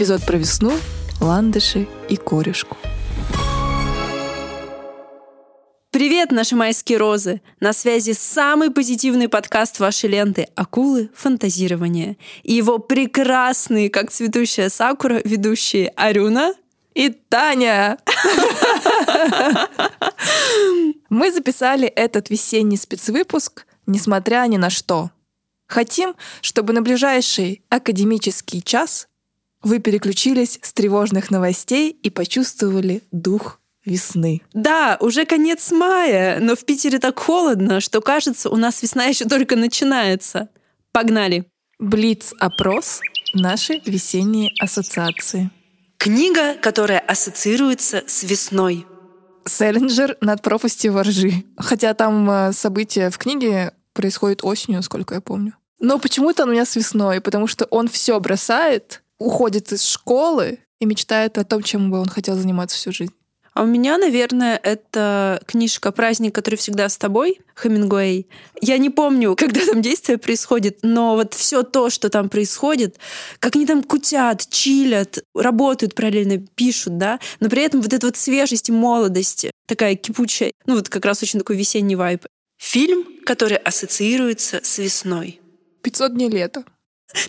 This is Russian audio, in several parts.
Эпизод про весну, ландыши и корюшку. Привет, наши майские розы! На связи самый позитивный подкаст вашей ленты «Акулы фантазирования». И его прекрасные, как цветущая сакура, ведущие Арюна и Таня. Мы записали этот весенний спецвыпуск, несмотря ни на что. Хотим, чтобы на ближайший академический час вы переключились с тревожных новостей и почувствовали дух весны. Да, уже конец мая, но в Питере так холодно, что кажется, у нас весна еще только начинается. Погнали! Блиц-опрос нашей весенней ассоциации. Книга, которая ассоциируется с весной. Селлинджер над пропастью воржи. Хотя там э, события в книге происходят осенью, сколько я помню. Но почему-то он у меня с весной, потому что он все бросает, уходит из школы и мечтает о том, чем бы он хотел заниматься всю жизнь. А у меня, наверное, это книжка «Праздник, который всегда с тобой» Хемингуэй. Я не помню, когда там действие происходит, но вот все то, что там происходит, как они там кутят, чилят, работают параллельно, пишут, да, но при этом вот эта вот свежесть и молодость, такая кипучая, ну вот как раз очень такой весенний вайб. Фильм, который ассоциируется с весной. «500 дней лета».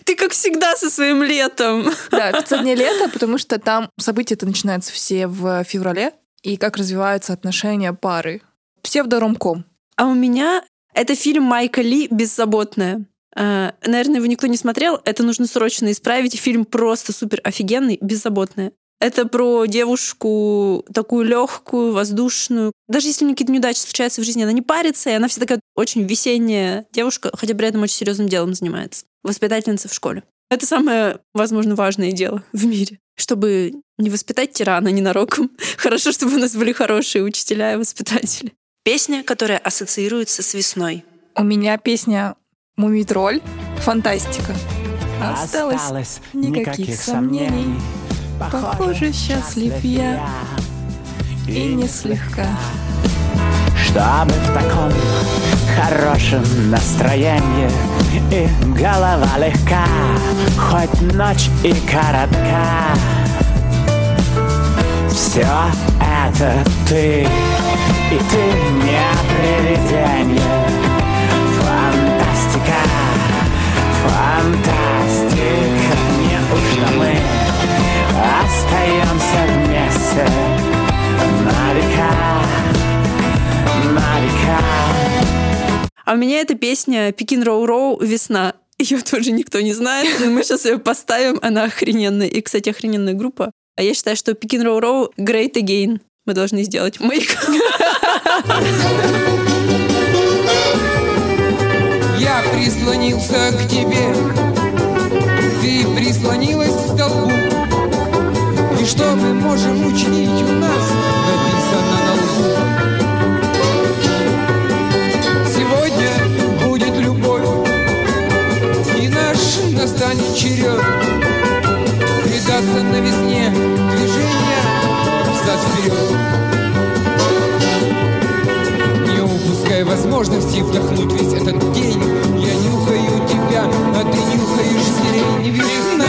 Ты, как всегда, со своим летом. Да, 500 дней лета, потому что там события-то начинаются все в феврале, и как развиваются отношения пары. Псевдоромком. А у меня это фильм Майка Ли «Беззаботная». Uh, наверное, его никто не смотрел. Это нужно срочно исправить. Фильм просто супер офигенный, беззаботная. Это про девушку такую легкую, воздушную. Даже если у нее какие-то неудачи случаются в жизни, она не парится, и она вся такая очень весенняя девушка, хотя при этом очень серьезным делом занимается. Воспитательница в школе. Это самое, возможно, важное дело в мире. Чтобы не воспитать тирана ненароком. Хорошо, чтобы у нас были хорошие учителя и воспитатели. Песня, которая ассоциируется с весной. У меня песня «Мумитроль». Фантастика. Осталось, Осталось никаких, никаких сомнений. Похоже, счастлив я. И не слегка. Чтобы в таком хорошем настроении И голова легка, хоть ночь и коротка. Все это ты, и ты не привидение. Фантастика, фантастика Неужто мы остаемся вместе на века, а у меня эта песня «Пекин Роу Роу. Весна». Ее тоже никто не знает, но мы сейчас ее поставим, она охрененная. И, кстати, охрененная группа. А я считаю, что Пекин Роу Роу Great Again мы должны сделать мейк. Я прислонился к тебе, ты прислонилась к столбу. И что мы можем учинить у нас, на черед Предаться на весне движения взад-вперед. Не упускай возможности вдохнуть весь этот день. Я нюхаю тебя, а ты нюхаешь сирень весна.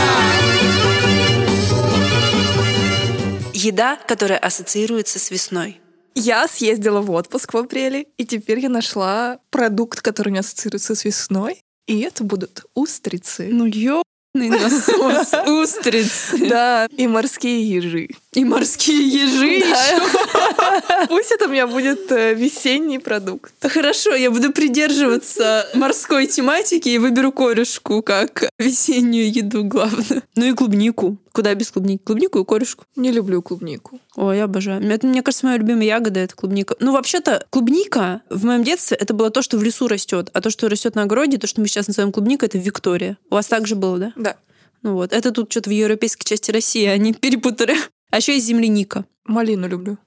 Еда, которая ассоциируется с весной. Я съездила в отпуск в апреле, и теперь я нашла продукт, который у меня ассоциируется с весной. И это будут устрицы. Ну, ё насос, устрицы. Да, и морские ежи. И морские ежи Да. Пусть это у меня будет э, весенний продукт. Хорошо, я буду придерживаться морской тематики и выберу корешку как весеннюю еду главную. Ну и клубнику. Куда без клубники? Клубнику и корешку. Не люблю клубнику. Ой, я обожаю. Это, мне кажется, моя любимая ягода это клубника. Ну, вообще-то, клубника в моем детстве это было то, что в лесу растет, а то, что растет на огороде, то, что мы сейчас называем клубника, это Виктория. У вас так же было, да? Да. Ну вот, это тут что-то в европейской части России они перепутали. А еще есть земляника. Малину люблю.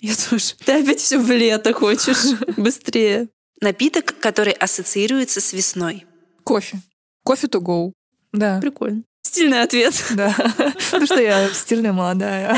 Я тоже. Ты опять все в лето хочешь. Быстрее. Напиток, который ассоциируется с весной. Кофе. Кофе to go. Да. Прикольно. Стильный ответ. Да. Ну что я стильная молодая.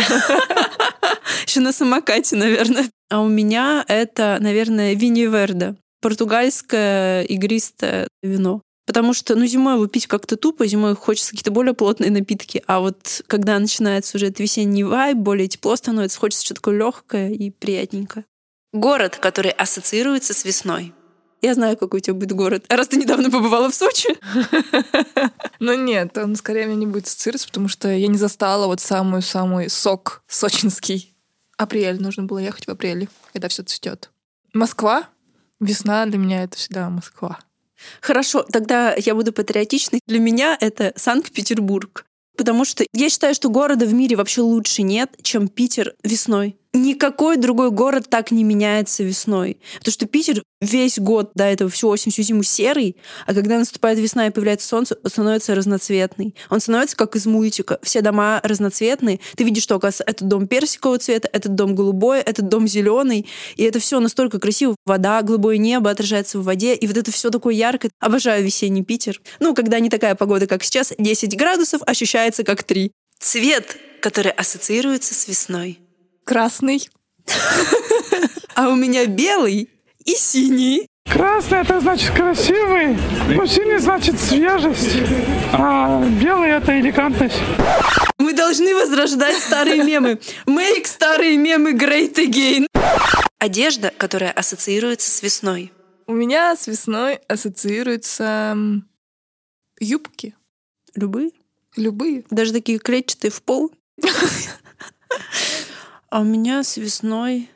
Еще на самокате, наверное. А у меня это, наверное, Вини Верде. Португальское игристое вино. Потому что, ну, зимой его пить как-то тупо, зимой хочется какие-то более плотные напитки, а вот когда начинается уже этот весенний вайб, более тепло становится, хочется что-то такое легкое и приятненькое. Город, который ассоциируется с весной. Я знаю, какой у тебя будет город. А раз ты недавно побывала в Сочи? Ну нет, он скорее мне не будет ассоциироваться, потому что я не застала вот самый-самый сок сочинский. Апрель, нужно было ехать в апреле, когда все цветет. Москва. Весна для меня это всегда Москва. Хорошо, тогда я буду патриотичной. Для меня это Санкт-Петербург. Потому что я считаю, что города в мире вообще лучше нет, чем Питер весной. Никакой другой город так не меняется весной. Потому что Питер весь год до этого, всю осень, всю зиму серый, а когда наступает весна и появляется солнце, он становится разноцветный. Он становится как из мультика. Все дома разноцветные. Ты видишь, что, оказывается, этот дом персикового цвета, этот дом голубой, этот дом зеленый. И это все настолько красиво. Вода, голубое небо отражается в воде. И вот это все такое яркое. Обожаю весенний Питер. Ну, когда не такая погода, как сейчас, 10 градусов ощущается как 3. Цвет, который ассоциируется с весной. Красный. А у меня белый и синий. Красный это значит красивый, но синий значит свежесть, а белый это элегантность. Мы должны возрождать старые мемы. Make старые мемы great again. Одежда, которая ассоциируется с весной. У меня с весной ассоциируются юбки. Любые? Любые. Даже такие клетчатые в пол. А у меня с весной...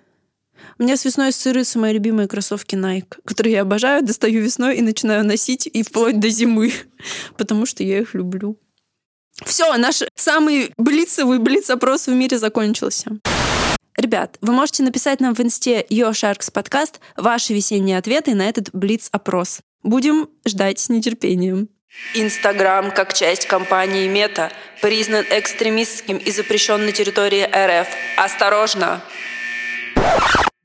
У меня с весной ассоциируются мои любимые кроссовки Nike, которые я обожаю, достаю весной и начинаю носить и вплоть до зимы, потому что я их люблю. Все, наш самый блицевый блиц-опрос в мире закончился. Ребят, вы можете написать нам в инсте Yo Sharks подкаст ваши весенние ответы на этот блиц-опрос. Будем ждать с нетерпением. Инстаграм, как часть компании Мета, признан экстремистским и запрещен на территории РФ. Осторожно!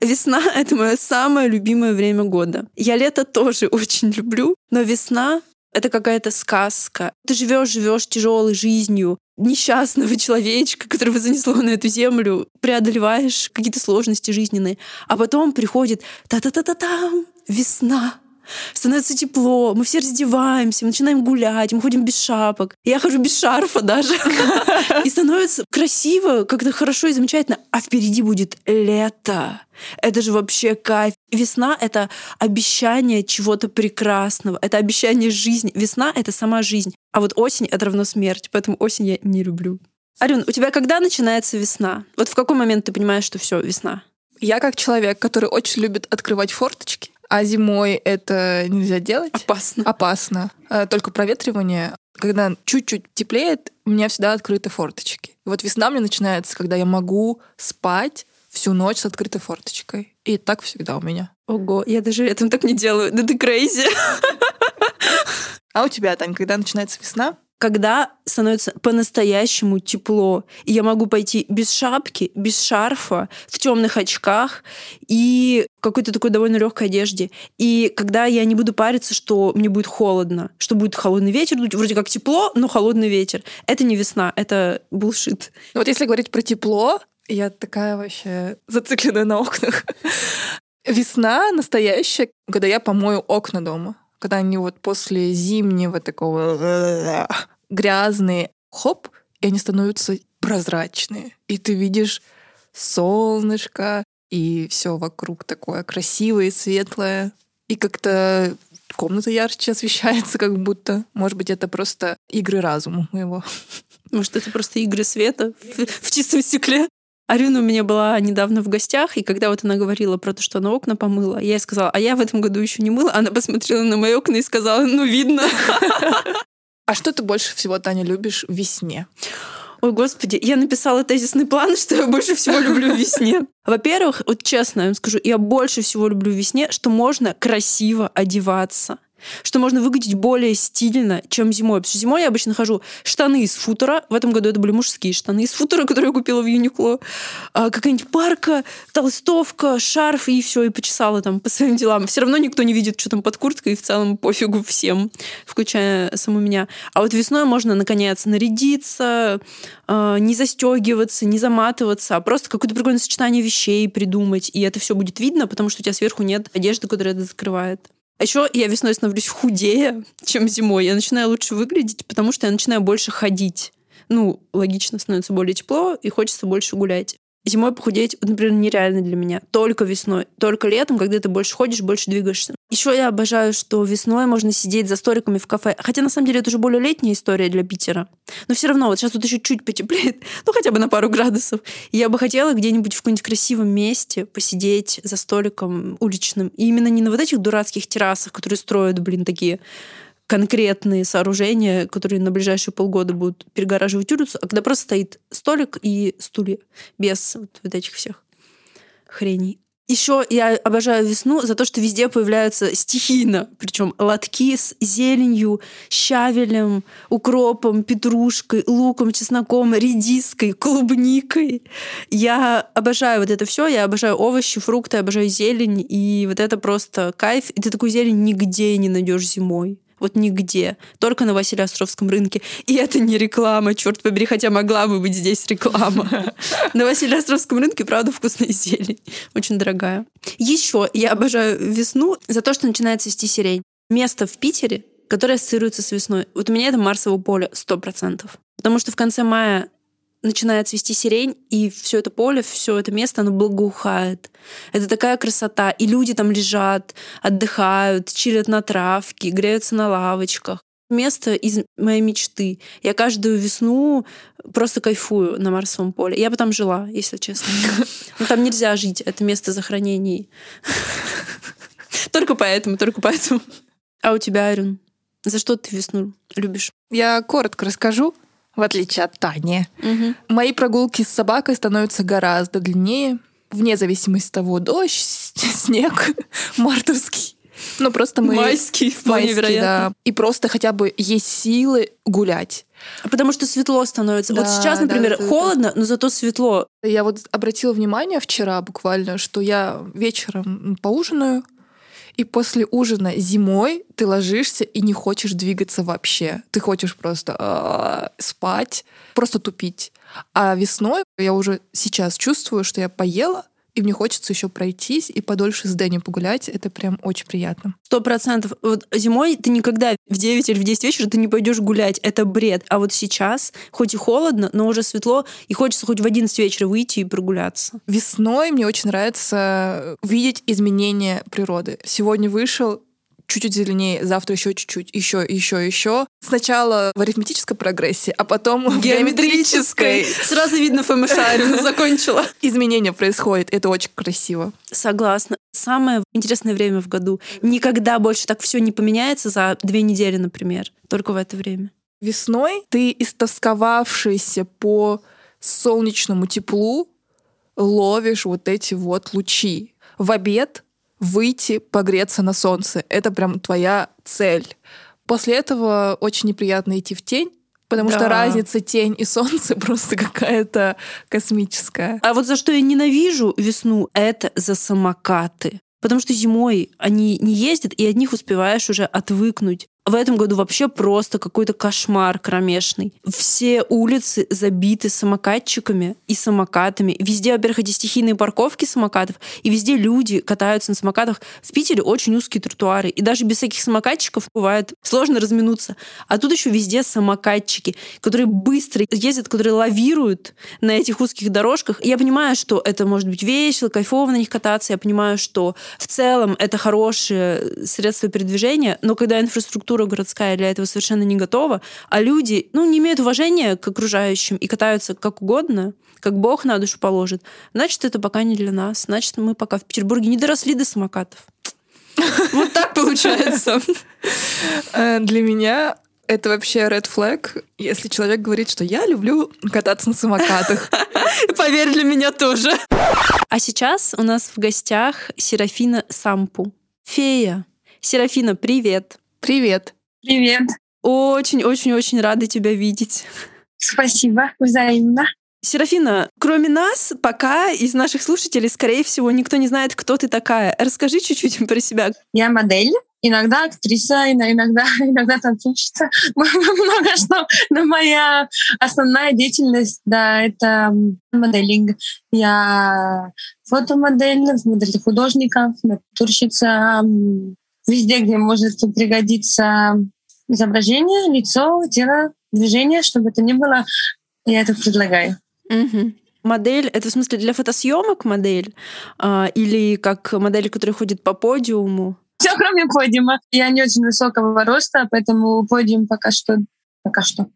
Весна — это мое самое любимое время года. Я лето тоже очень люблю, но весна — это какая-то сказка. Ты живешь, живешь тяжелой жизнью, несчастного человечка, которого занесло на эту землю, преодолеваешь какие-то сложности жизненные, а потом приходит та-та-та-та-там, весна, становится тепло, мы все раздеваемся, мы начинаем гулять, мы ходим без шапок. Я хожу без шарфа даже. И становится красиво, как-то хорошо и замечательно. А впереди будет лето. Это же вообще кайф. Весна — это обещание чего-то прекрасного. Это обещание жизни. Весна — это сама жизнь. А вот осень — это равно смерть. Поэтому осень я не люблю. Арюн, у тебя когда начинается весна? Вот в какой момент ты понимаешь, что все весна? Я как человек, который очень любит открывать форточки, а зимой это нельзя делать. Опасно. Опасно. А, Только проветривание. Когда чуть-чуть теплеет, у меня всегда открыты форточки. И вот весна мне начинается, когда я могу спать всю ночь с открытой форточкой. И так всегда у меня. Ого, я даже летом так не делаю. Да ты крейзи. А у тебя, Тань, когда начинается весна? Когда становится по-настоящему тепло, и я могу пойти без шапки, без шарфа, в темных очках и в какой-то такой довольно легкой одежде. И когда я не буду париться, что мне будет холодно, что будет холодный ветер, дуть, вроде как тепло, но холодный ветер. Это не весна, это булшит. Ну Вот если говорить про тепло, я такая вообще зацикленная на окнах. Весна настоящая, когда я помою окна дома. Когда они вот после зимнего такого грязные, хоп, и они становятся прозрачные. И ты видишь солнышко, и все вокруг такое красивое и светлое. И как-то комната ярче освещается, как будто. Может быть, это просто игры разума моего. Может, это просто игры света в, в чистом стекле? Арина у меня была недавно в гостях, и когда вот она говорила про то, что она окна помыла, я ей сказала, а я в этом году еще не мыла. Она посмотрела на мои окна и сказала, ну, видно. А что ты больше всего, Таня, любишь в весне? Ой, господи, я написала тезисный план, что я больше всего люблю в весне. Во-первых, вот честно я вам скажу, я больше всего люблю в весне, что можно красиво одеваться что можно выглядеть более стильно, чем зимой. Потому что зимой я обычно хожу штаны из футера. В этом году это были мужские штаны из футера, которые я купила в Юникло. А, какая-нибудь парка, толстовка, шарф, и все, и почесала там по своим делам. Все равно никто не видит, что там под курткой, и в целом пофигу всем, включая саму меня. А вот весной можно, наконец, нарядиться, а, не застегиваться, не заматываться, а просто какое-то прикольное сочетание вещей придумать. И это все будет видно, потому что у тебя сверху нет одежды, которая это закрывает. А еще я весной становлюсь худее, чем зимой. Я начинаю лучше выглядеть, потому что я начинаю больше ходить. Ну, логично, становится более тепло, и хочется больше гулять. Зимой похудеть, например, нереально для меня. Только весной. Только летом, когда ты больше ходишь, больше двигаешься. Еще я обожаю, что весной можно сидеть за столиками в кафе. Хотя, на самом деле, это уже более летняя история для Питера. Но все равно, вот сейчас тут еще чуть потеплеет, ну, хотя бы на пару градусов. И я бы хотела где-нибудь в каком-нибудь красивом месте посидеть за столиком уличным. И именно не на вот этих дурацких террасах, которые строят, блин, такие конкретные сооружения, которые на ближайшие полгода будут перегораживать улицу, а когда просто стоит столик и стулья без вот, вот этих всех хреней. Еще я обожаю весну за то, что везде появляются стихийно, причем лотки с зеленью, щавелем, укропом, петрушкой, луком, чесноком, редиской, клубникой. Я обожаю вот это все, я обожаю овощи, фрукты, обожаю зелень, и вот это просто кайф. И ты такую зелень нигде не найдешь зимой. Вот нигде. Только на Василиостровском рынке. И это не реклама, черт побери, хотя могла бы быть здесь реклама. На Василиостровском рынке, правда, вкусная зелень. Очень дорогая. Еще я обожаю весну за то, что начинает цвести сирень. Место в Питере, которое ассоциируется с весной. Вот у меня это Марсово поле, сто процентов. Потому что в конце мая начинает цвести сирень, и все это поле, все это место, оно благоухает. Это такая красота. И люди там лежат, отдыхают, чилят на травке, греются на лавочках. Место из моей мечты. Я каждую весну просто кайфую на Марсовом поле. Я бы там жила, если честно. Но там нельзя жить. Это место захоронений. Только поэтому, только поэтому. А у тебя, Арин, за что ты весну любишь? Я коротко расскажу в отличие от Тани. Угу. Мои прогулки с собакой становятся гораздо длиннее, вне зависимости от того, дождь, снег, мартовский. Ну, просто мы... Майский, вполне майский, вероятно. Да. И просто хотя бы есть силы гулять. Потому что светло становится. Да, вот сейчас, например, да, холодно, но зато светло. Я вот обратила внимание вчера буквально, что я вечером поужинаю, и после ужина зимой ты ложишься и не хочешь двигаться вообще. Ты хочешь просто а, спать, просто тупить. А весной я уже сейчас чувствую, что я поела, и мне хочется еще пройтись и подольше с Дэнни погулять. Это прям очень приятно. Сто процентов. Вот зимой ты никогда в 9 или в 10 вечера ты не пойдешь гулять. Это бред. А вот сейчас, хоть и холодно, но уже светло, и хочется хоть в 11 вечера выйти и прогуляться. Весной мне очень нравится видеть изменения природы. Сегодня вышел чуть-чуть зеленее, завтра еще чуть-чуть, еще, еще, еще. Сначала в арифметической прогрессии, а потом в геометрической. Сразу видно ФМШ, Арина закончила. Изменения происходят, это очень красиво. Согласна. Самое интересное время в году. Никогда больше так все не поменяется за две недели, например. Только в это время. Весной ты, истосковавшийся по солнечному теплу, ловишь вот эти вот лучи. В обед выйти погреться на солнце. Это прям твоя цель. После этого очень неприятно идти в тень, Потому да. что разница тень и солнце просто какая-то космическая. А вот за что я ненавижу весну, это за самокаты. Потому что зимой они не ездят, и от них успеваешь уже отвыкнуть. В этом году вообще просто какой-то кошмар кромешный. Все улицы забиты самокатчиками и самокатами. Везде, во-первых, эти стихийные парковки самокатов, и везде люди катаются на самокатах. В Питере очень узкие тротуары, и даже без всяких самокатчиков бывает сложно разминуться. А тут еще везде самокатчики, которые быстро ездят, которые лавируют на этих узких дорожках. И я понимаю, что это может быть весело, кайфово на них кататься. Я понимаю, что в целом это хорошее средство передвижения, но когда инфраструктура инфраструктура городская для этого совершенно не готова, а люди, ну, не имеют уважения к окружающим и катаются как угодно, как Бог на душу положит, значит, это пока не для нас. Значит, мы пока в Петербурге не доросли до самокатов. Вот так получается. Э, для меня это вообще red flag, если человек говорит, что я люблю кататься на самокатах. Поверь, для меня тоже. А сейчас у нас в гостях Серафина Сампу. Фея. Серафина, привет. Привет. Привет. Очень-очень-очень рада тебя видеть. Спасибо, взаимно. Серафина, кроме нас, пока из наших слушателей, скорее всего, никто не знает, кто ты такая. Расскажи чуть-чуть про себя. Я модель, иногда актриса, иногда, иногда танцовщица, много что. Но моя основная деятельность, да, это моделинг. Я фотомодель, модель художников, натурщица, везде, где может пригодиться изображение, лицо, тело, движение, чтобы это не было, я это предлагаю. Угу. Модель, это в смысле для фотосъемок модель? А, или как модель, которая ходит по подиуму? Все, кроме подиума. Я не очень высокого роста, поэтому подиум пока что пока что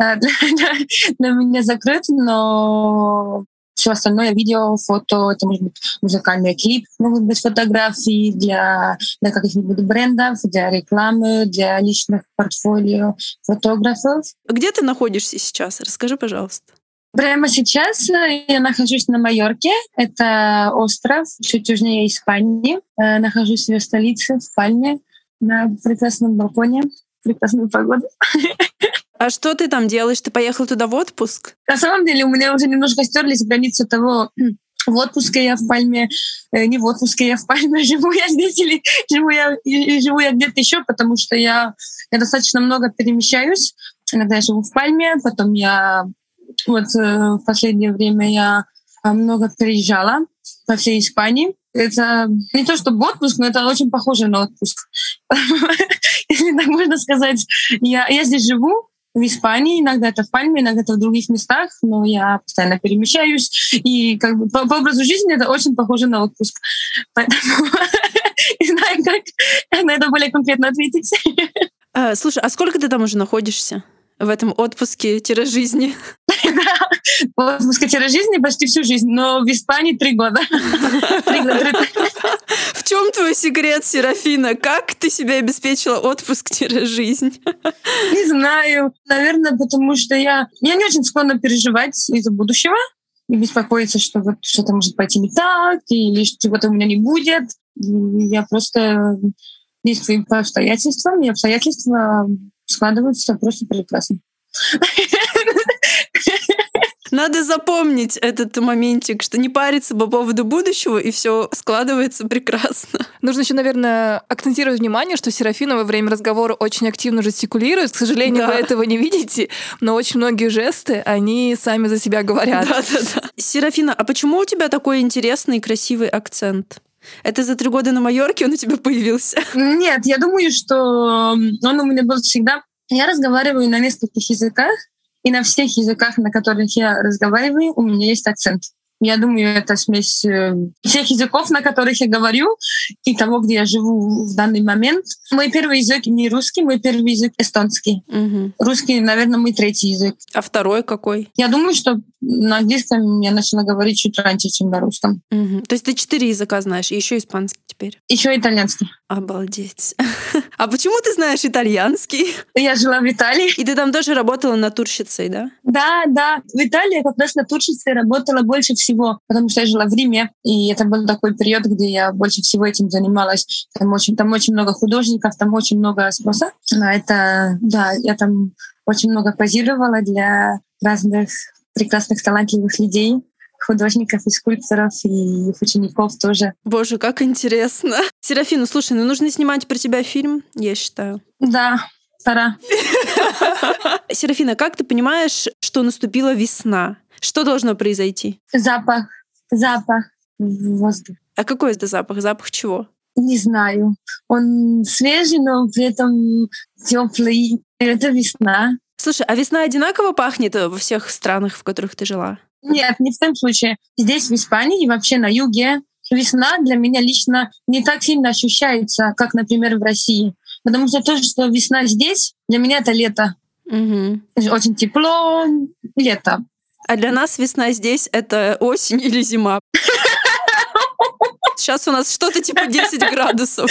э, для, для, для меня закрыт, но все остальное видео, фото, это может быть музыкальный клип, могут быть фотографии для, для каких-нибудь брендов, для рекламы, для личных портфолио фотографов. Где ты находишься сейчас? Расскажи, пожалуйста. Прямо сейчас э, я нахожусь на Майорке. Это остров чуть южнее Испании. Э, нахожусь в ее столице, в Пальме, на прекрасном балконе. Прекрасная погода. А что ты там делаешь? Ты поехал туда в отпуск? На самом деле у меня уже немножко стерлись границы того, в отпуске я в Пальме, э, не в отпуске я в Пальме, живу я здесь или живу я, или живу я где-то еще, потому что я, я достаточно много перемещаюсь. Иногда я живу в Пальме, потом я вот э, в последнее время я много переезжала по всей Испании. Это не то, чтобы отпуск, но это очень похоже на отпуск. Если так можно сказать. Я, я здесь живу, в Испании, иногда это в Пальме, иногда это в других местах, но я постоянно перемещаюсь, и как бы по, по образу жизни это очень похоже на отпуск. Поэтому не знаю, как на это более конкретно ответить. А, слушай, а сколько ты там уже находишься? В этом отпуске-жизни? Да, отпуске-жизни почти всю жизнь, но в Испании три года. В чем твой секрет, Серафина? Как ты себе обеспечила отпуск-жизнь? Не знаю. Наверное, потому что я, я не очень склонна переживать из-за будущего и беспокоиться, что вот что-то может пойти не так, или чего-то у меня не будет. Я просто действую по обстоятельствам, и обстоятельства складываются просто прекрасно. Надо запомнить этот моментик, что не париться по поводу будущего, и все складывается прекрасно. Нужно еще, наверное, акцентировать внимание, что Серафина во время разговора очень активно жестикулирует. К сожалению, да. вы этого не видите, но очень многие жесты, они сами за себя говорят. Да, да, да. Серафина, а почему у тебя такой интересный и красивый акцент? Это за три года на Майорке он у тебя появился? Нет, я думаю, что он у меня был всегда. Я разговариваю на нескольких языках, и на всех языках, на которых я разговариваю, у меня есть акцент. Я думаю, это смесь э, всех языков, на которых я говорю, и того, где я живу в данный момент. Мой первый язык не русский, мой первый язык эстонский. Угу. Русский, наверное, мой третий язык. А второй какой? Я думаю, что на английском я начала говорить чуть раньше, чем на русском. Угу. То есть ты четыре языка знаешь, и еще испанский теперь? Еще итальянский. Обалдеть. А почему ты знаешь итальянский? Я жила в Италии. И ты там тоже работала натурщицей, да? Да, да. В Италии я как раз натурщицей работала больше всего, потому что я жила в Риме, и это был такой период, где я больше всего этим занималась. Там очень, там очень много художников, там очень много спроса. А это, да, я там очень много позировала для разных прекрасных, талантливых людей художников и скульпторов, и их учеников тоже. Боже, как интересно. Серафина, слушай, ну нужно снимать про тебя фильм, я считаю. Да, пора. Серафина, как ты понимаешь, что наступила весна? Что должно произойти? Запах, запах воздуха. А какой это запах? Запах чего? Не знаю. Он свежий, но при этом теплый. Это весна. Слушай, а весна одинаково пахнет во всех странах, в которых ты жила? Нет, не в том случае. Здесь, в Испании и вообще на юге, весна для меня лично не так сильно ощущается, как, например, в России. Потому что то, что весна здесь, для меня это лето. Угу. Очень тепло, лето. А для нас весна здесь — это осень или зима. Сейчас у нас что-то типа 10 градусов.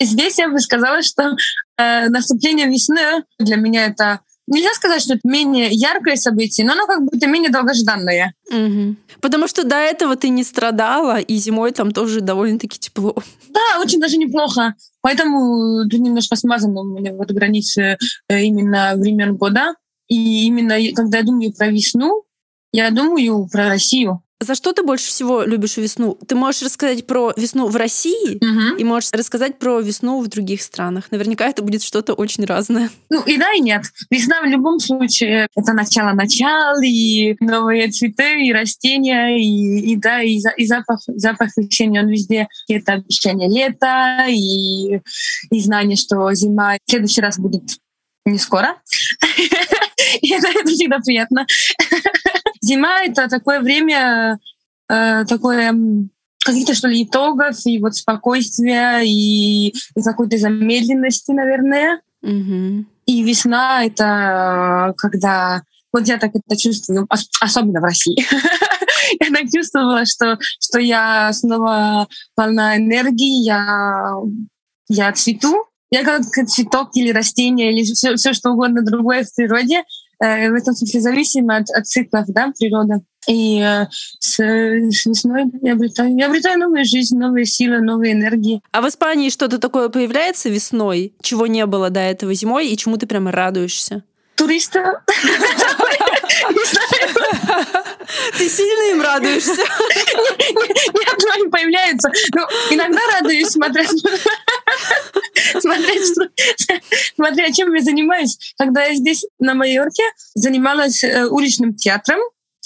Здесь я бы сказала, что э, наступление весны для меня это Нельзя сказать, что это менее яркое событие, но оно как будто менее долгожданное. Угу. Потому что до этого ты не страдала, и зимой там тоже довольно-таки тепло. Да, очень даже неплохо. Поэтому тут немножко смазано у меня вот границы э, именно времен года. И именно когда я думаю про весну, я думаю про Россию. За что ты больше всего любишь весну? Ты можешь рассказать про весну в России Мгм. и можешь рассказать про весну в других странах. Наверняка это будет что-то очень разное. Ну и да, и нет. Весна в любом случае это начало начал, и новые цветы, и растения, и, и да, и, за- и запах, запах весенний, он везде. И это обещание лета, и, и знание, что зима в следующий раз будет не скоро. И это, это всегда приятно. Зима — это такое время, э, такое каких-то, что ли, итогов, и вот спокойствия, и, и какой-то замедленности, наверное. Мгм. И весна — это э, когда... Вот я так это чувствую, ос- особенно в России. Я так чувствовала, что, что я снова полна энергии, я, я цвету. Я как цветок или растение, или все, все что угодно другое в природе. Э, В этом смысле зависимо от, от циклов да, природы. И э, с, с весной я обретаю, я обретаю новую жизнь, новые силы, новые энергии. А в Испании что-то такое появляется весной, чего не было до этого зимой, и чему ты прямо радуешься? Знаю, Ты сильно им радуешься? ни одно не появляется. Ну, иногда радуюсь, смотря, смотря, смотря чем я занимаюсь. Когда я здесь, на Майорке, занималась э, уличным театром,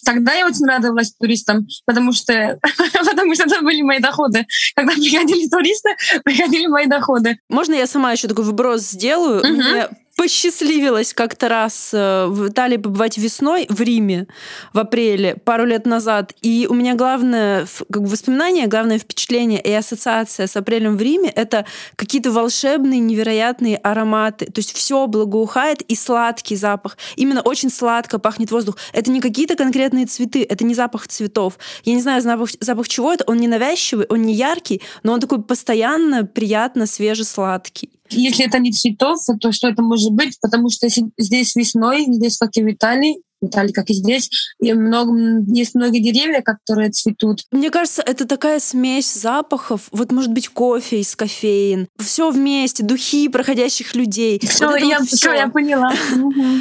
Тогда я очень радовалась туристам, потому что, потому что это были мои доходы. Когда приходили туристы, приходили мои доходы. Можно я сама еще такой вброс сделаю? Мгм. Мне посчастливилось как-то раз э, в Италии побывать весной в Риме в апреле пару лет назад. И у меня главное как бы воспоминание, главное впечатление и ассоциация с апрелем в Риме — это какие-то волшебные, невероятные ароматы. То есть все благоухает и сладкий запах. Именно очень сладко пахнет воздух. Это не какие-то конкретные цветы, это не запах цветов. Я не знаю, запах, запах чего это. Он не навязчивый, он не яркий, но он такой постоянно приятно свежесладкий. Если это не цветов, то что это может быть? Потому что здесь весной, здесь как и в Италии, в Италии, как и здесь, и много, есть многие деревья, которые цветут. Мне кажется, это такая смесь запахов. Вот может быть кофе из кофеин. Все вместе, духи проходящих людей. Все, Вот я, вот всё, всё. я поняла.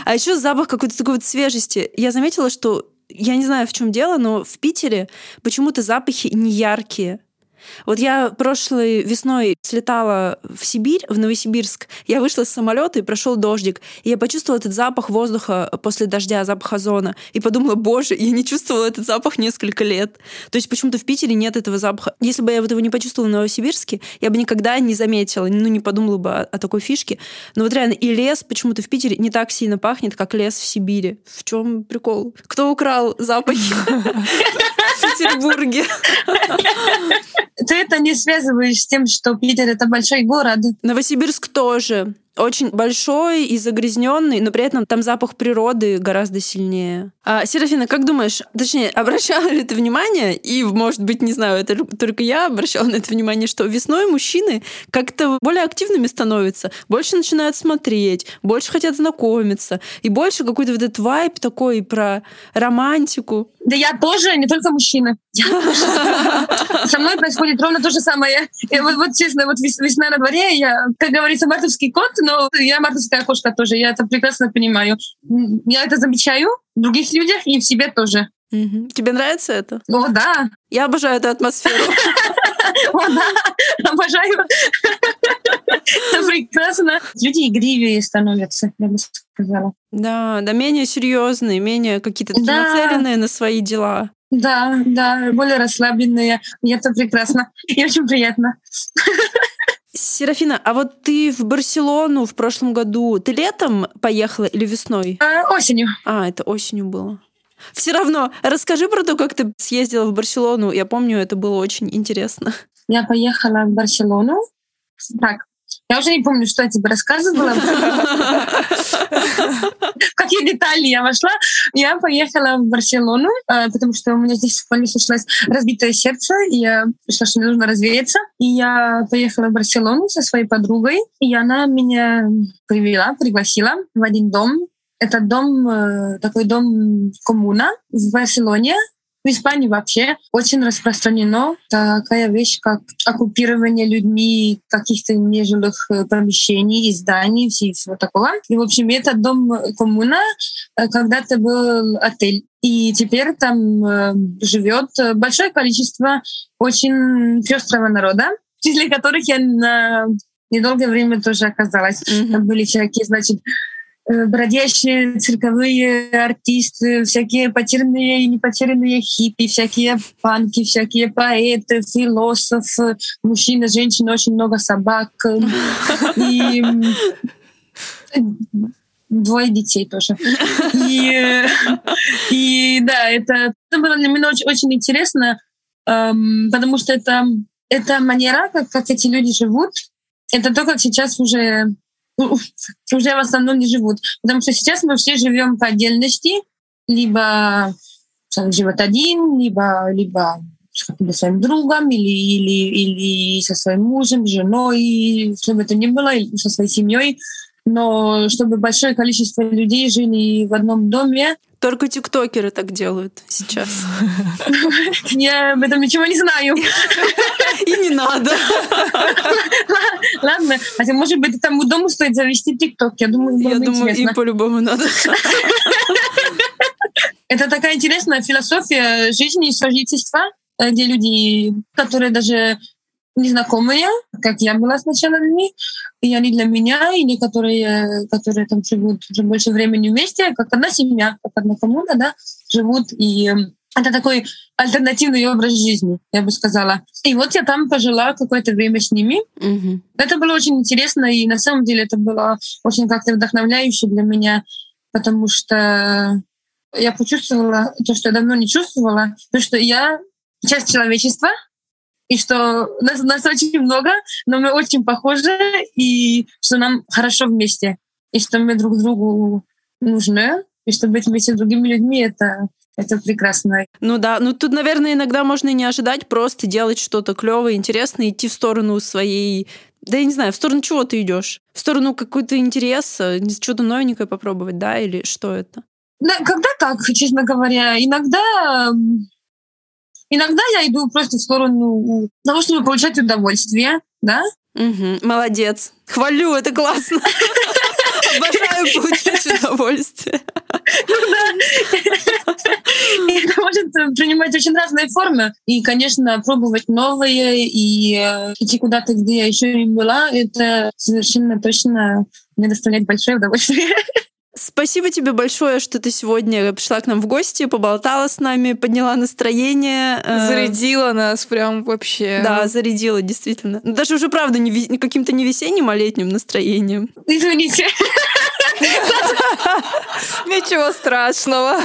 А еще запах какой-то такой вот свежести. Я заметила, что я не знаю, в чем дело, но в Питере почему-то запахи не яркие. Вот я прошлой весной слетала в Сибирь, в Новосибирск. Я вышла с самолета и прошел дождик. И я почувствовала этот запах воздуха после дождя, запах озона. И подумала, боже, я не чувствовала этот запах несколько лет. То есть почему-то в Питере нет этого запаха. Если бы я вот его не почувствовала в Новосибирске, я бы никогда не заметила, ну не подумала бы о, о такой фишке. Но вот реально и лес почему-то в Питере не так сильно пахнет, как лес в Сибири. В чем прикол? Кто украл запахи в Петербурге? Ты это не связываешь с тем, что Питер — это большой город. Новосибирск тоже очень большой и загрязненный, но при этом там запах природы гораздо сильнее. А, Серафина, как думаешь, точнее, обращала ли ты внимание, и, может быть, не знаю, это только я обращала на это внимание, что весной мужчины как-то более активными становятся, больше начинают смотреть, больше хотят знакомиться, и больше какой-то вот этот вайб такой про романтику. Да я тоже, не только тоже. Со мной происходит ровно то же самое. Вот, честно, вот вес- весна на дворе, я, как говорится, мартовский кот, но я мартовская кошка тоже, я это прекрасно понимаю. Я это замечаю в других людях и в себе тоже. Мгм. Тебе нравится это? О, да, Я обожаю эту атмосферу. о, да, обожаю. Это прекрасно. Люди игривее становятся, я бы сказала. Да, да, менее серьезные, менее какие-то Да. нацеленные на свои дела. Да, да, более расслабленные. И это прекрасно. И очень приятно. Серафина, а вот ты в Барселону в прошлом году, ты летом поехала или весной? А, осенью. А, это осенью было. Все равно, расскажи про то, как ты съездила в Барселону. Я помню, это было очень интересно. Я поехала в Барселону. Так, я уже не помню, что я тебе рассказывала. В какие детали я вошла. Я поехала в Барселону, э, потому что у меня здесь в Пальме случилось разбитое сердце, и я решила, что мне нужно развеяться. И я поехала в Барселону со своей подругой, и она меня привела, пригласила в один дом. Это дом, э, такой дом коммуна в Барселоне, В Испании вообще очень распространено такая вещь, как оккупирование людьми каких-то нежилых э, помещений и зданий, и всего такого. И, в общем, этот дом коммуна э, когда-то был отель. И теперь там э, живет большое количество очень пестрого народа, в числе которых я на недолгое время тоже оказалась. Mm-hmm. Там были всякие, значит, Э, бродящие цирковые артисты, всякие потерянные и непотерянные хиппи, всякие панки, всякие поэты, философы, мужчины, женщины, очень много собак. И двое детей тоже. И, и да, это, это было для меня очень, очень интересно, эм, потому что это, это манера, как, как эти люди живут, это то, как сейчас уже уже в основном не живут. Потому что сейчас мы все живем по отдельности, либо живет один, либо, либо с каким-то своим другом, или, или, или со своим мужем, женой, чтобы это ни было, или со своей семьей. Но чтобы большое количество людей жили в одном доме, только тиктокеры так делают сейчас. Я об этом ничего не знаю. И не надо. Ладно, хотя, может быть, тому дому стоит завести тикток. Я думаю, Я думаю, им по-любому надо. Это такая интересная философия жизни и сожительства, э, где люди, которые даже незнакомые, как я была сначала людьми, и они для меня, и некоторые, которые там живут уже больше времени вместе, как одна семья, как одна коммуна, да, живут, и это такой альтернативный образ жизни, я бы сказала. И вот я там пожила какое-то время с ними. Mm-hmm. Это было очень интересно, и на самом деле это было очень как-то вдохновляюще для меня, потому что я почувствовала то, что я давно не чувствовала, то, что я часть человечества, и что нас, нас очень много, но мы очень похожи, и что нам хорошо вместе, и что мы друг другу нужны, и что быть вместе с другими людьми — это это прекрасно. Ну да, ну тут, наверное, иногда можно и не ожидать, просто делать что-то клевое, интересное, идти в сторону своей да я не знаю, в сторону чего ты идешь? В сторону какой-то интереса, что-то новенькое попробовать, да, или что это? Да, когда так, честно говоря. Иногда Иногда я иду просто в сторону того, чтобы получать удовольствие, да? Угу, молодец. Хвалю, это классно. Обожаю получать удовольствие. Ну да. Это может принимать очень разные формы. И, конечно, пробовать новые и э, идти куда-то, где я еще не была, это совершенно точно мне доставляет большое удовольствие. Спасибо тебе большое, что ты сегодня пришла к нам в гости, поболтала с нами, подняла настроение. Э, зарядила нас прям вообще. Да, зарядила, действительно. Даже уже, правда, не, каким-то не весенним, а летним настроением. Извините. Ничего страшного.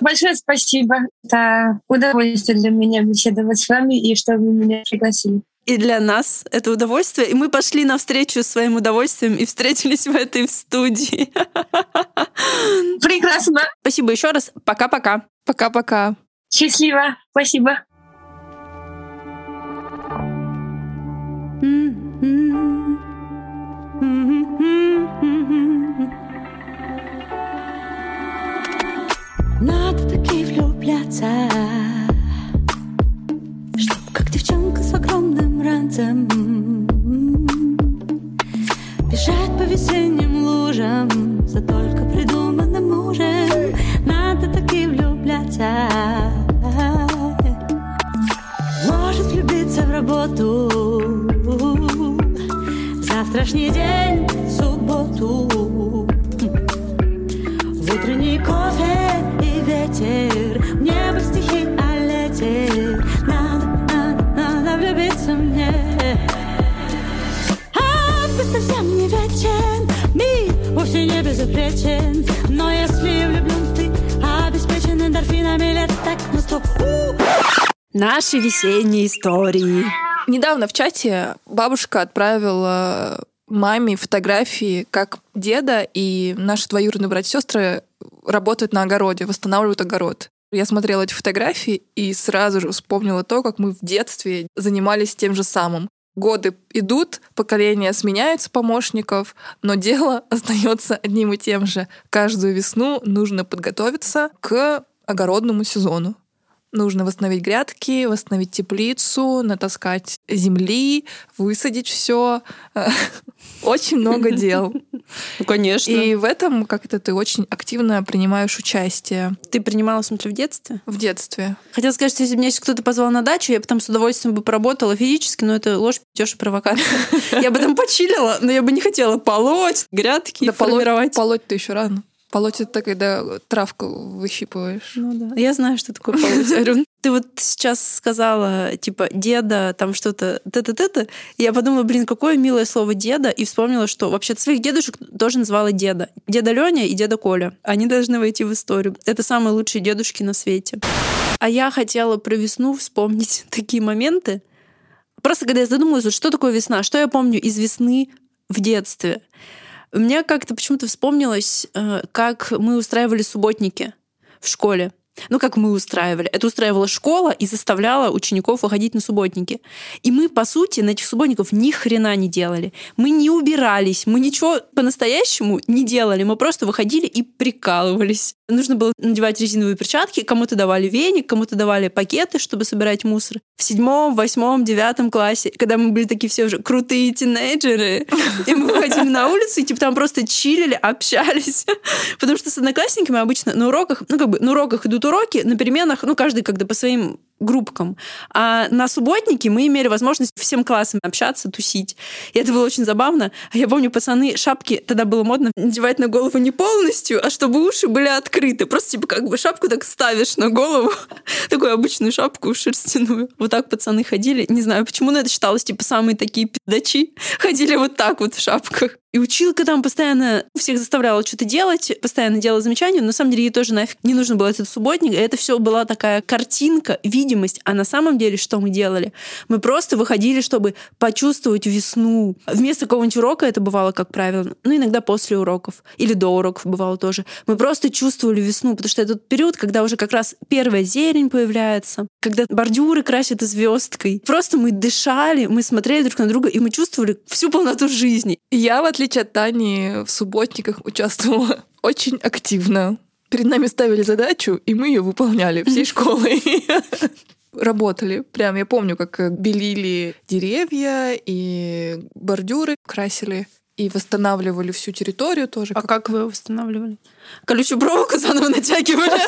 Большое спасибо. Это удовольствие для меня беседовать с вами и что вы меня пригласили и для нас это удовольствие. И мы пошли навстречу своим удовольствием и встретились в этой студии. Прекрасно. Спасибо еще раз. Пока-пока. Пока-пока. Счастливо. Спасибо. Надо таки влюбляться. Ранцем Бежать по весенним лужам За только придуманным мужем. Надо таки влюбляться. Может влюбиться в работу. Завтрашний день, субботу ветер. В небо стихи о лете влюбиться мне. Август совсем не вечен. Мир вовсе не безупречен. Но если влюблен ты Обеспечен эндорфинами лет так на сто. Наши весенние истории. Недавно в чате бабушка отправила маме фотографии, как деда и наши двоюродные братья и сестры работают на огороде, восстанавливают огород. Я смотрела эти фотографии и сразу же вспомнила то, как мы в детстве занимались тем же самым. Годы идут, поколения сменяются помощников, но дело остается одним и тем же. Каждую весну нужно подготовиться к огородному сезону. Нужно восстановить грядки, восстановить теплицу, натаскать земли, высадить все. Очень много дел. Ну, конечно. И в этом как-то ты очень активно принимаешь участие Ты принимала, в смысле, в детстве? в детстве. Хотела сказать, что если бы меня сейчас кто-то позвал на дачу, я бы там с удовольствием бы поработала физически, но это ложь, пятёж и провокация. Я бы там почилила, но я бы не хотела полоть, грядки Да полоть, формировать. полоть-то еще рано. Полоть это когда травку выщипываешь. Ну да. Я знаю, что такое полоть. Ты вот сейчас сказала, типа, деда, там что-то, т-т-т-т. И Я подумала, блин, какое милое слово деда, и вспомнила, что вообще своих дедушек тоже называла деда. Деда Леня и деда Коля. Они должны войти в историю. Это самые лучшие дедушки на свете. А я хотела про весну вспомнить такие моменты. Просто когда я задумалась, что такое весна, что я помню из весны в детстве. Меня как-то почему-то вспомнилось, э, как мы устраивали субботники в школе. Ну, как мы устраивали. Это устраивала школа и заставляла учеников выходить на субботники. И мы, по сути, на этих субботников ни хрена не делали. Мы не убирались, мы ничего по-настоящему не делали. Мы просто выходили и прикалывались. Нужно было надевать резиновые перчатки, кому-то давали веник, кому-то давали пакеты, чтобы собирать мусор. В седьмом, восьмом, девятом классе, когда мы были такие все уже крутые тинейджеры, и мы выходили на улицу, и типа там просто чилили, общались. Потому что с одноклассниками обычно на уроках, ну как бы на уроках идут уроки, на переменах, ну каждый когда по своим группкам. А на субботнике мы имели возможность всем классом общаться, тусить. И это было очень забавно. А я помню, пацаны, шапки тогда было модно надевать на голову не полностью, а чтобы уши были открыты. Просто типа как бы шапку так ставишь на голову. Такую обычную шапку шерстяную. Вот так пацаны ходили. Не знаю, почему, но это считалось типа самые такие пидачи. Ходили вот так вот в шапках. И училка там постоянно всех заставляла что-то делать, постоянно делала замечания, но на самом деле ей тоже нафиг не нужно было этот субботник. И это все была такая картинка, видимость. А на самом деле что мы делали? Мы просто выходили, чтобы почувствовать весну. Вместо какого-нибудь урока это бывало, как правило, ну, иногда после уроков или до уроков бывало тоже. Мы просто чувствовали весну, потому что это тот период, когда уже как раз первая зелень появляется, когда бордюры красят звездкой. Просто мы дышали, мы смотрели друг на друга, и мы чувствовали всю полноту жизни. Я, в отличие от Тани, в субботниках участвовала очень активно. Перед нами ставили задачу, и мы ее выполняли всей школой. Работали. Прям я помню, как белили деревья и бордюры красили. И восстанавливали всю территорию тоже. А как вы восстанавливали? Колючую проволоку заново натягивали.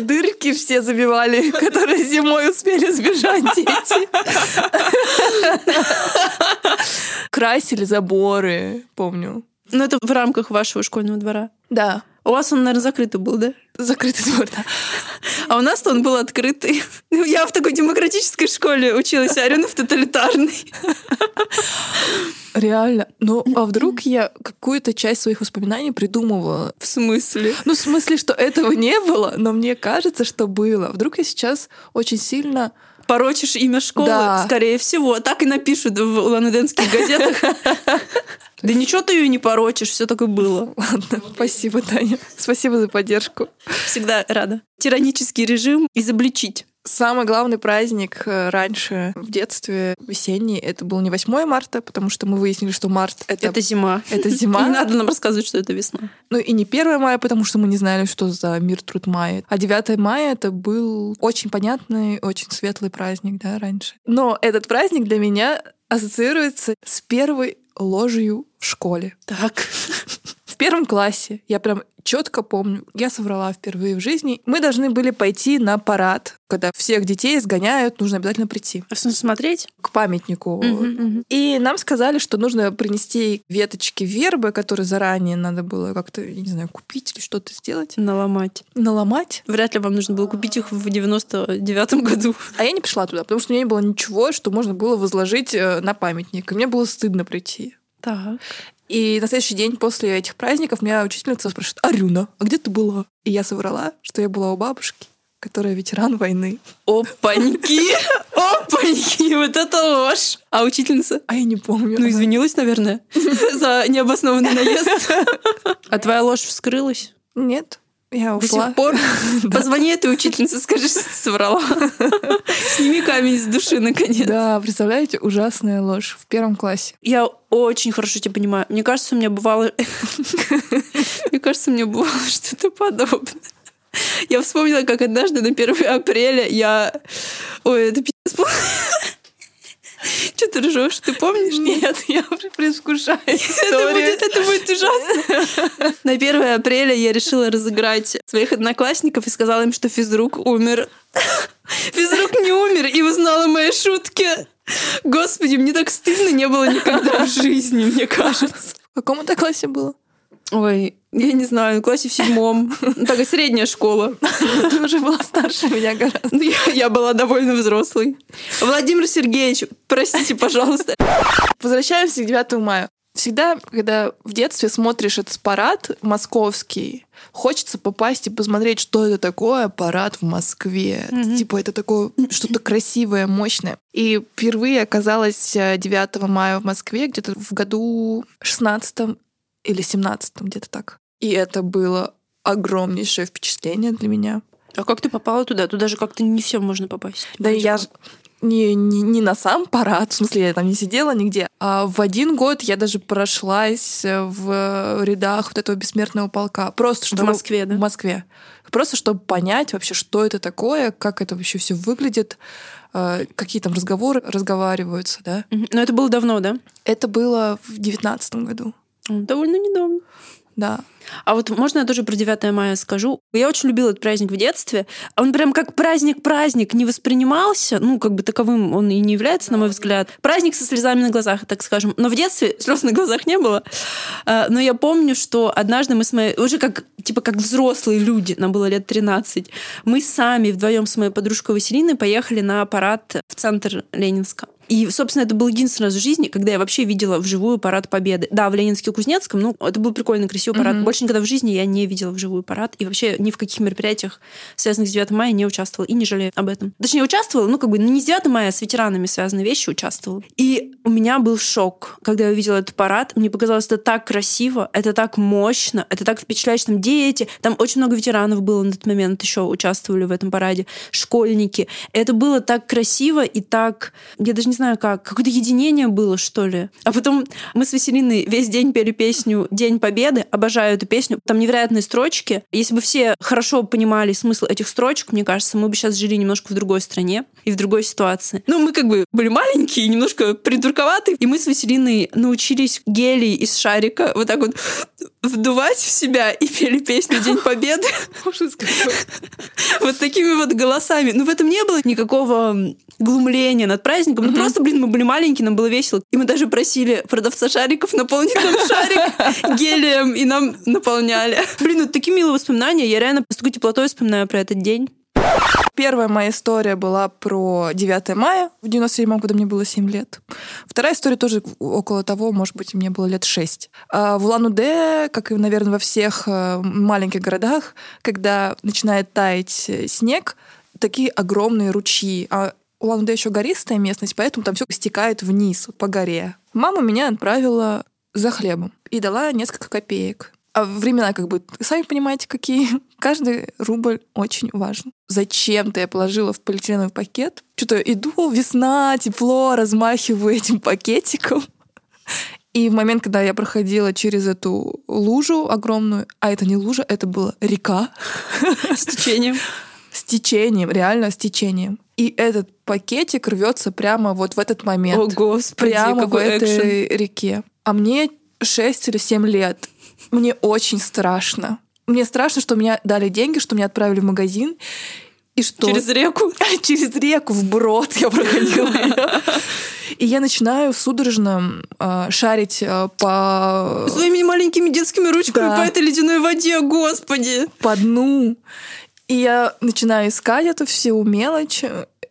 Дырки все забивали, которые зимой успели сбежать дети. Красили заборы, помню. Ну, это в рамках вашего школьного двора. Да, У вас он, наверное, закрытый был, да? закрытый двор, да. А у нас-то он был открытый. Я в такой демократической школе училась, а Арина в тоталитарной. Реально. Ну, а вдруг я какую-то часть своих воспоминаний придумывала? В смысле? Ну, в смысле, что этого не было, но мне кажется, что было. Вдруг я сейчас очень сильно... Порочишь имя школы, Да. скорее всего. Так и напишут в улан-удэнских газетах. Да ничего ты ее не порочишь, все так и было. Ладно, спасибо, Таня. Спасибо за поддержку. Всегда рада. Тиранический режим изобличить. Самый главный праздник э, раньше в детстве весенний это был не 8 марта, потому что мы выяснили, что март это, Это зима. это Не зима. надо нам рассказывать, что это весна. Ну и не 1 мая, потому что мы не знали, что за мир труд мая. А 9 мая это был очень понятный, очень светлый праздник, да, раньше. Но этот праздник для меня ассоциируется с первой ложью в школе. Так. В первом классе, я прям четко помню, я соврала впервые в жизни. Мы должны были пойти на парад, когда всех детей сгоняют, нужно обязательно прийти А смотреть? к памятнику. Мгм, мгм. И нам сказали, что нужно принести веточки вербы, которые заранее надо было как-то, я не знаю, купить или что-то сделать, Наломать. наломать. Вряд ли вам нужно было купить их в 99-м году. А я не пришла туда, потому что у меня не было ничего, что можно было возложить э, на памятник. И мне было стыдно прийти. Так. И на следующий день после этих праздников меня учительница спрашивает, Арюна, а где ты была? И я соврала, что я была у бабушки, которая ветеран войны. Опаньки! Опаньки! Вот это ложь! А учительница? А я не помню. Ну, извинилась, наверное, за необоснованный наезд. А твоя ложь вскрылась? Нет, я До ушла. сих пор? Позвони этой учительнице, скажи, что ты соврала. Сними камень с души, наконец. Да, представляете, ужасная ложь в первом классе. Я очень хорошо тебя понимаю. Мне кажется, у меня бывало... Мне кажется, у меня бывало что-то подобное. Я вспомнила, как однажды на 1 апреля я... Ой, это пиздец. Что ты ржешь? Ты помнишь? Нет, я уже предвкушаю Это будет, это будет ужасно. На 1 апреля я решила разыграть своих одноклассников и сказала им, что физрук умер. Физрук не умер и узнала мои шутки. Господи, мне так стыдно не было никогда в жизни, мне кажется. В каком это классе было? Ой, я не знаю, в классе в седьмом. Ну, Такая средняя школа. Ты уже была старше меня гораздо. Ну, Я, я была довольно взрослой. Владимир Сергеевич, простите, пожалуйста. Возвращаемся к 9 мая. Всегда, когда в детстве смотришь этот парад московский, хочется попасть и посмотреть, что это такое парад в Москве. Типа это такое что-то красивое, мощное. И впервые оказалась э, 9 мая в Москве где-то в году 16 или 17 где-то так. И это было огромнейшее впечатление для меня. А как ты попала туда? Туда же как-то не все можно попасть. Да я не, не, не на сам парад, в смысле, я там не сидела нигде, а в один год я даже прошлась в рядах вот этого бессмертного полка. Просто чтобы... Москве, да? В Москве. Просто чтобы понять вообще, что это такое, как это вообще все выглядит, э, какие там разговоры разговариваются, да. Но это было давно, да? Это было в девятнадцатом году, Довольно недавно. Да. А вот можно я тоже про 9 мая скажу? Я очень любила этот праздник в детстве. Он прям как праздник-праздник не воспринимался. Ну, как бы таковым он и не является, на мой взгляд. Праздник со слезами на глазах, так скажем. Но в детстве слез на глазах не было. А, Но я помню, что однажды мы с моей... Уже как, типа, как взрослые люди, нам было лет 13, мы сами вдвоем с моей подружкой Василиной поехали на парад в центр Ленинска. И, собственно, это был единственный раз в жизни, когда я вообще видела вживую парад Победы. Да, в Ленинске-Кузнецком, ну, это был прикольный, красивый парад. Мгм. Больше никогда в жизни я не видела вживую парад. И вообще ни в каких мероприятиях, связанных с 9 мая, не участвовала. И не жалею об этом. Точнее, участвовала, ну, как бы, ну, не с 9 мая, а с ветеранами связанные вещи участвовала. И у меня был шок, когда я увидела этот парад. Мне показалось, это так красиво, это так мощно, это так впечатляюще. Там дети, там очень много ветеранов было на тот момент еще участвовали в этом параде, школьники. Это было так красиво и так, я даже не знаю как, какое-то единение было, что ли. А потом мы с Василиной весь день пели песню «День Победы». Обожаю эту песню. Там невероятные строчки. Если бы все хорошо понимали смысл этих строчек, мне кажется, мы бы сейчас жили немножко в другой стране и в другой ситуации. Ну, мы как бы были маленькие, немножко придурковаты, и мы с Василиной научились гелий из шарика вот так вот вдувать в себя и пели песню «День Победы». Вот такими вот голосами. Ну, в этом не было никакого глумления над праздником. Ну, просто, блин, мы были маленькие, нам было весело. И мы даже просили продавца шариков наполнить нам шарик гелием, и нам наполняли. Блин, вот такие милые воспоминания. Я реально с такой теплотой вспоминаю про этот день. Первая моя история была про 9 мая в 97-м, когда мне было 7 лет. Вторая история тоже около того, может быть, мне было лет 6. А В Улан-Удэ, как и, наверное, во всех э, маленьких городах, когда начинает таять э, снег, такие огромные ручьи. А Улан-Удэ еще гористая местность, поэтому там все стекает вниз по горе. Мама меня отправила за хлебом и дала несколько копеек. А времена как бы, сами понимаете, какие. Каждый рубль очень важен. Зачем-то я положила в полиэтиленовый пакет. Что-то иду, весна, тепло, размахиваю этим пакетиком. И в момент, когда я проходила через эту лужу огромную, а это не лужа, это была река С течением. с течением, реально с течением. И этот пакетик рвется прямо вот в этот момент. О, господи, прямо в какой экшен. этой реке. А мне 6 или 7 лет. Мне очень страшно. Мне страшно, что меня дали деньги, что меня отправили в магазин. И что... Через реку. Через реку вброд я проходила. И я начинаю судорожно э, шарить э, по, Своими маленькими детскими ручками Да. по этой ледяной воде, господи. по дну. И я начинаю искать эту всю мелочь.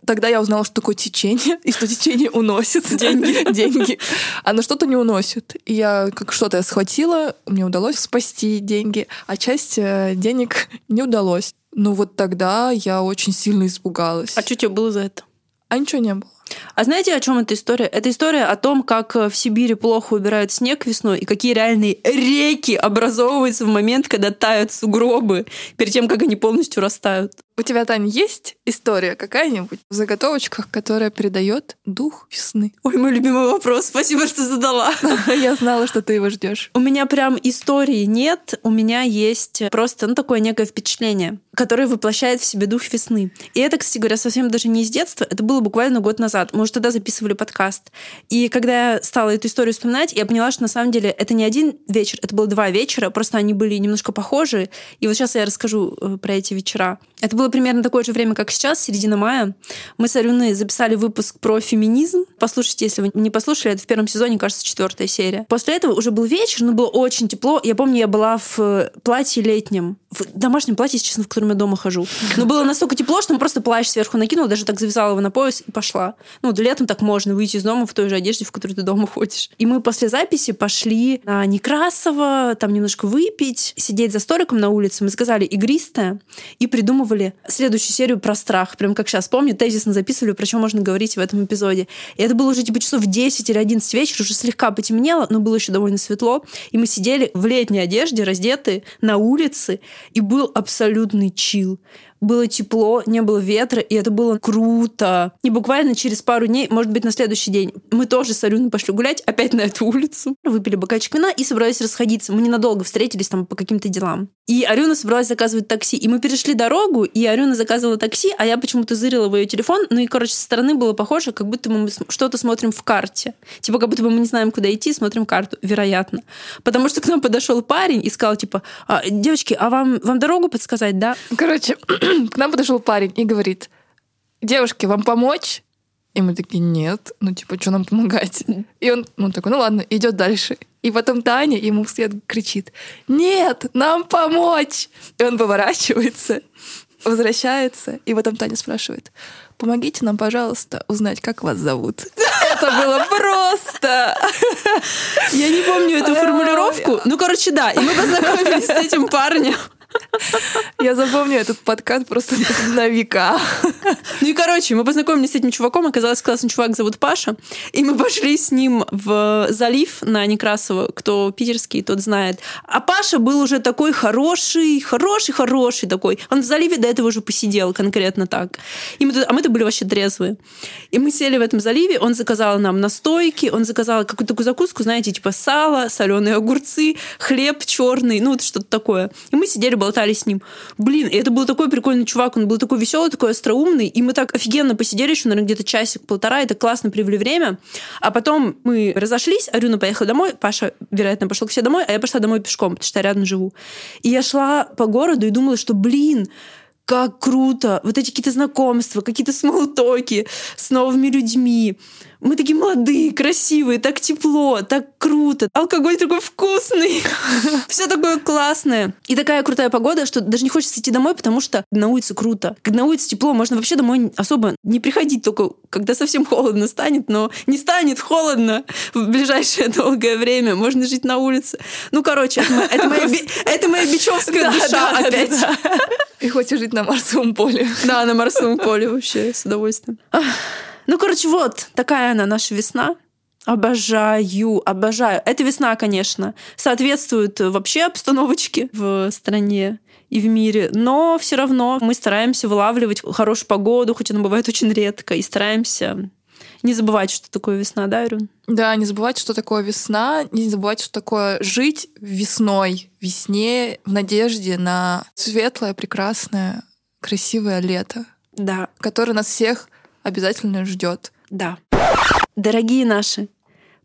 Тогда я узнала, что такое течение, и что течение уносит деньги. деньги. Оно что-то не уносит. И я как что-то я схватила, мне удалось спасти деньги, а часть э, денег не удалось. Но вот тогда я очень сильно испугалась. А что тебе было за это? А ничего не было. А знаете, о чем эта история? Это история о том, как э, в Сибири плохо убирают снег весной, и какие реальные реки образовываются в момент, когда тают сугробы, перед тем, как они полностью растают. У тебя, Тань, есть история какая-нибудь в заготовочках, которая передает дух весны? Ой, мой любимый вопрос. Спасибо, что задала. Я знала, что ты его ждешь. У меня прям истории нет, у меня есть просто ну, такое некое впечатление. Который воплощает в себе дух весны. И это, кстати говоря, совсем даже не из детства, это было буквально год назад. Мы уже тогда записывали подкаст. И когда я стала эту историю вспоминать, я поняла, что на самом деле это не один вечер, это было два вечера, просто они были немножко похожи. И вот сейчас я расскажу э, про эти вечера. Это было примерно такое же время, как сейчас, середина мая. Мы с Арюной записали выпуск про феминизм. Послушайте, если вы не послушали, это в первом сезоне, кажется, четвертая серия. После этого уже был вечер, но было очень тепло. Я помню, я была в э, платье летнем, в домашнем платье, честно, в котором я дома хожу. Но было настолько тепло, что мы просто плащ сверху накинула, даже так завязала его на пояс и пошла. Ну, летом так можно выйти из дома в той же одежде, в которой ты дома ходишь. И мы после записи пошли на Некрасово, там немножко выпить, сидеть за столиком на улице. Мы заказали игристое и придумывали следующую серию про страх. Прям как сейчас помню, тезисно записывали, про что можно говорить в этом эпизоде. И это было уже типа часов 10 или 11 вечера, уже слегка потемнело, но было еще довольно светло. И мы сидели в летней одежде, раздетые, на улице, и был абсолютный чил было тепло, не было ветра, и это было круто. И буквально через пару дней, может быть, на следующий день, мы тоже с Алюной пошли гулять, опять на эту улицу, выпили бокальчик вина и собрались расходиться. Мы ненадолго встретились там по каким-то делам. И Арюна собралась заказывать такси. И мы перешли дорогу, и Арюна заказывала такси, а я почему-то зырила в ее телефон. Ну и, короче, со стороны было похоже, как будто мы что-то смотрим в карте. Типа, как будто бы мы не знаем, куда идти, смотрим карту. Вероятно. Потому что к нам подошел парень и сказал, типа, а, девочки, а вам, вам дорогу подсказать, да? Короче, к нам подошел парень и говорит, девушки, вам помочь? И мы такие, нет, ну типа, что нам помогать? И он, ну такой, ну ладно, идет дальше. И потом Таня ему вслед кричит, нет, нам помочь! И он поворачивается, возвращается, и потом Таня спрашивает, помогите нам, пожалуйста, узнать, как вас зовут. Это было просто! Я не помню эту формулировку. Ну, короче, да. И мы познакомились с этим парнем. Я запомню этот подкаст просто на века. Ну и, короче, мы познакомились с этим чуваком, оказалось, классный чувак зовут Паша, и мы пошли с ним в залив на Некрасово, кто питерский, тот знает. А Паша был уже такой хороший, хороший, хороший такой. Он в заливе до этого уже посидел конкретно так. И мы, а мы-то были вообще трезвые. И мы сели в этом заливе, он заказал нам настойки, он заказал какую-то такую закуску, знаете, типа сало, соленые огурцы, хлеб черный, ну вот что-то такое. И мы сидели, болтали с ним. Блин, и это был такой прикольный чувак, он был такой веселый, такой остроумный, и мы так офигенно посидели еще, наверное, где-то часик-полтора, это классно привели время. А потом мы разошлись, Арюна поехала домой, Паша, вероятно, пошел к себе домой, а я пошла домой пешком, потому что я рядом живу. И я шла по городу и думала, что, блин, как круто! Вот эти какие-то знакомства, какие-то смолтоки с новыми людьми. Мы такие молодые, красивые, так тепло, так круто. Алкоголь такой вкусный. Все такое классное. И такая крутая погода, что даже не хочется идти домой, потому что на улице круто. На улице тепло, можно вообще домой особо не приходить, только когда совсем холодно станет, но не станет холодно в ближайшее долгое время. Можно жить на улице. Ну, короче, это моя, это моя бичевская душа опять. И хочешь жить на Марсовом поле. Да, на Марсовом поле вообще с удовольствием. Ну, короче, вот такая она наша весна. Обожаю, обожаю. Эта весна, конечно, соответствует вообще обстановочке в стране и в мире, но все равно мы стараемся вылавливать хорошую погоду, хоть она бывает очень редко, и стараемся не забывать, что такое весна, да, Ирин? Да, не забывать, что такое весна, не забывать, что такое жить весной, весне, в надежде на светлое, прекрасное, красивое лето. Да. Которое нас всех обязательно ждет. Да. Дорогие наши,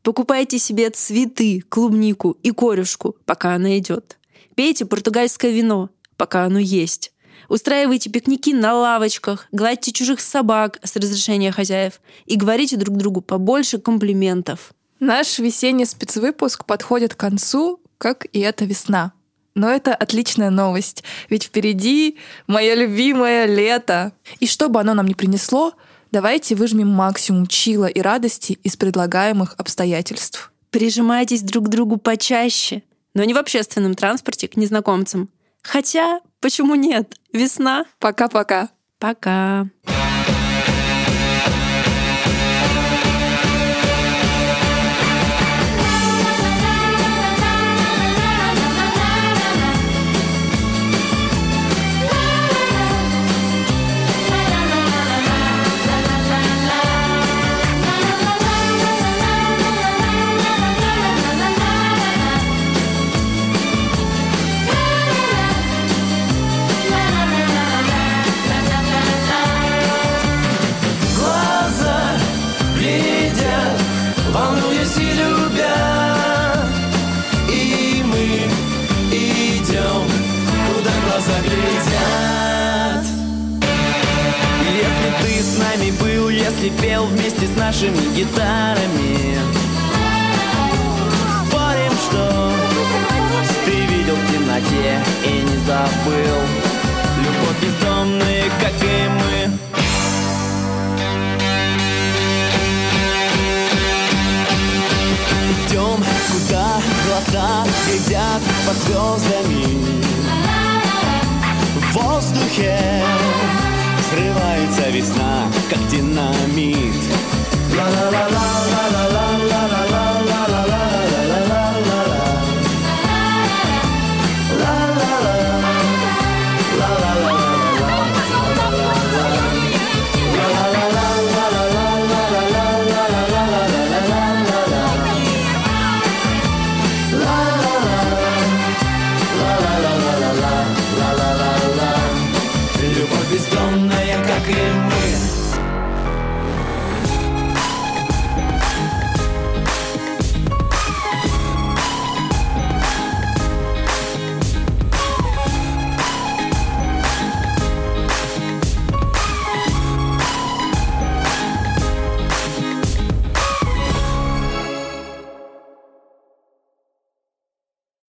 покупайте себе цветы, клубнику и корюшку, пока она идет. Пейте португальское вино, пока оно есть. Устраивайте пикники на лавочках, гладьте чужих собак с разрешения хозяев и говорите друг другу побольше комплиментов. Наш весенний спецвыпуск подходит к концу, как и эта весна. Но это отличная новость, ведь впереди мое любимое лето. И что бы оно нам ни принесло, Давайте выжмем максимум чила и радости из предлагаемых обстоятельств. Прижимайтесь друг к другу почаще, но не в общественном транспорте к незнакомцам. Хотя, почему нет? Весна. Пока-пока. Пока. -пока. Пока. Если пел вместе с нашими гитарами? Спорим, что ты видел в темноте и не забыл. Любовь бездомные, как и мы. Идем, куда глаза глядят под звездами. В воздухе весна, как динамит. Ла-ла-ла-ла-ла-ла.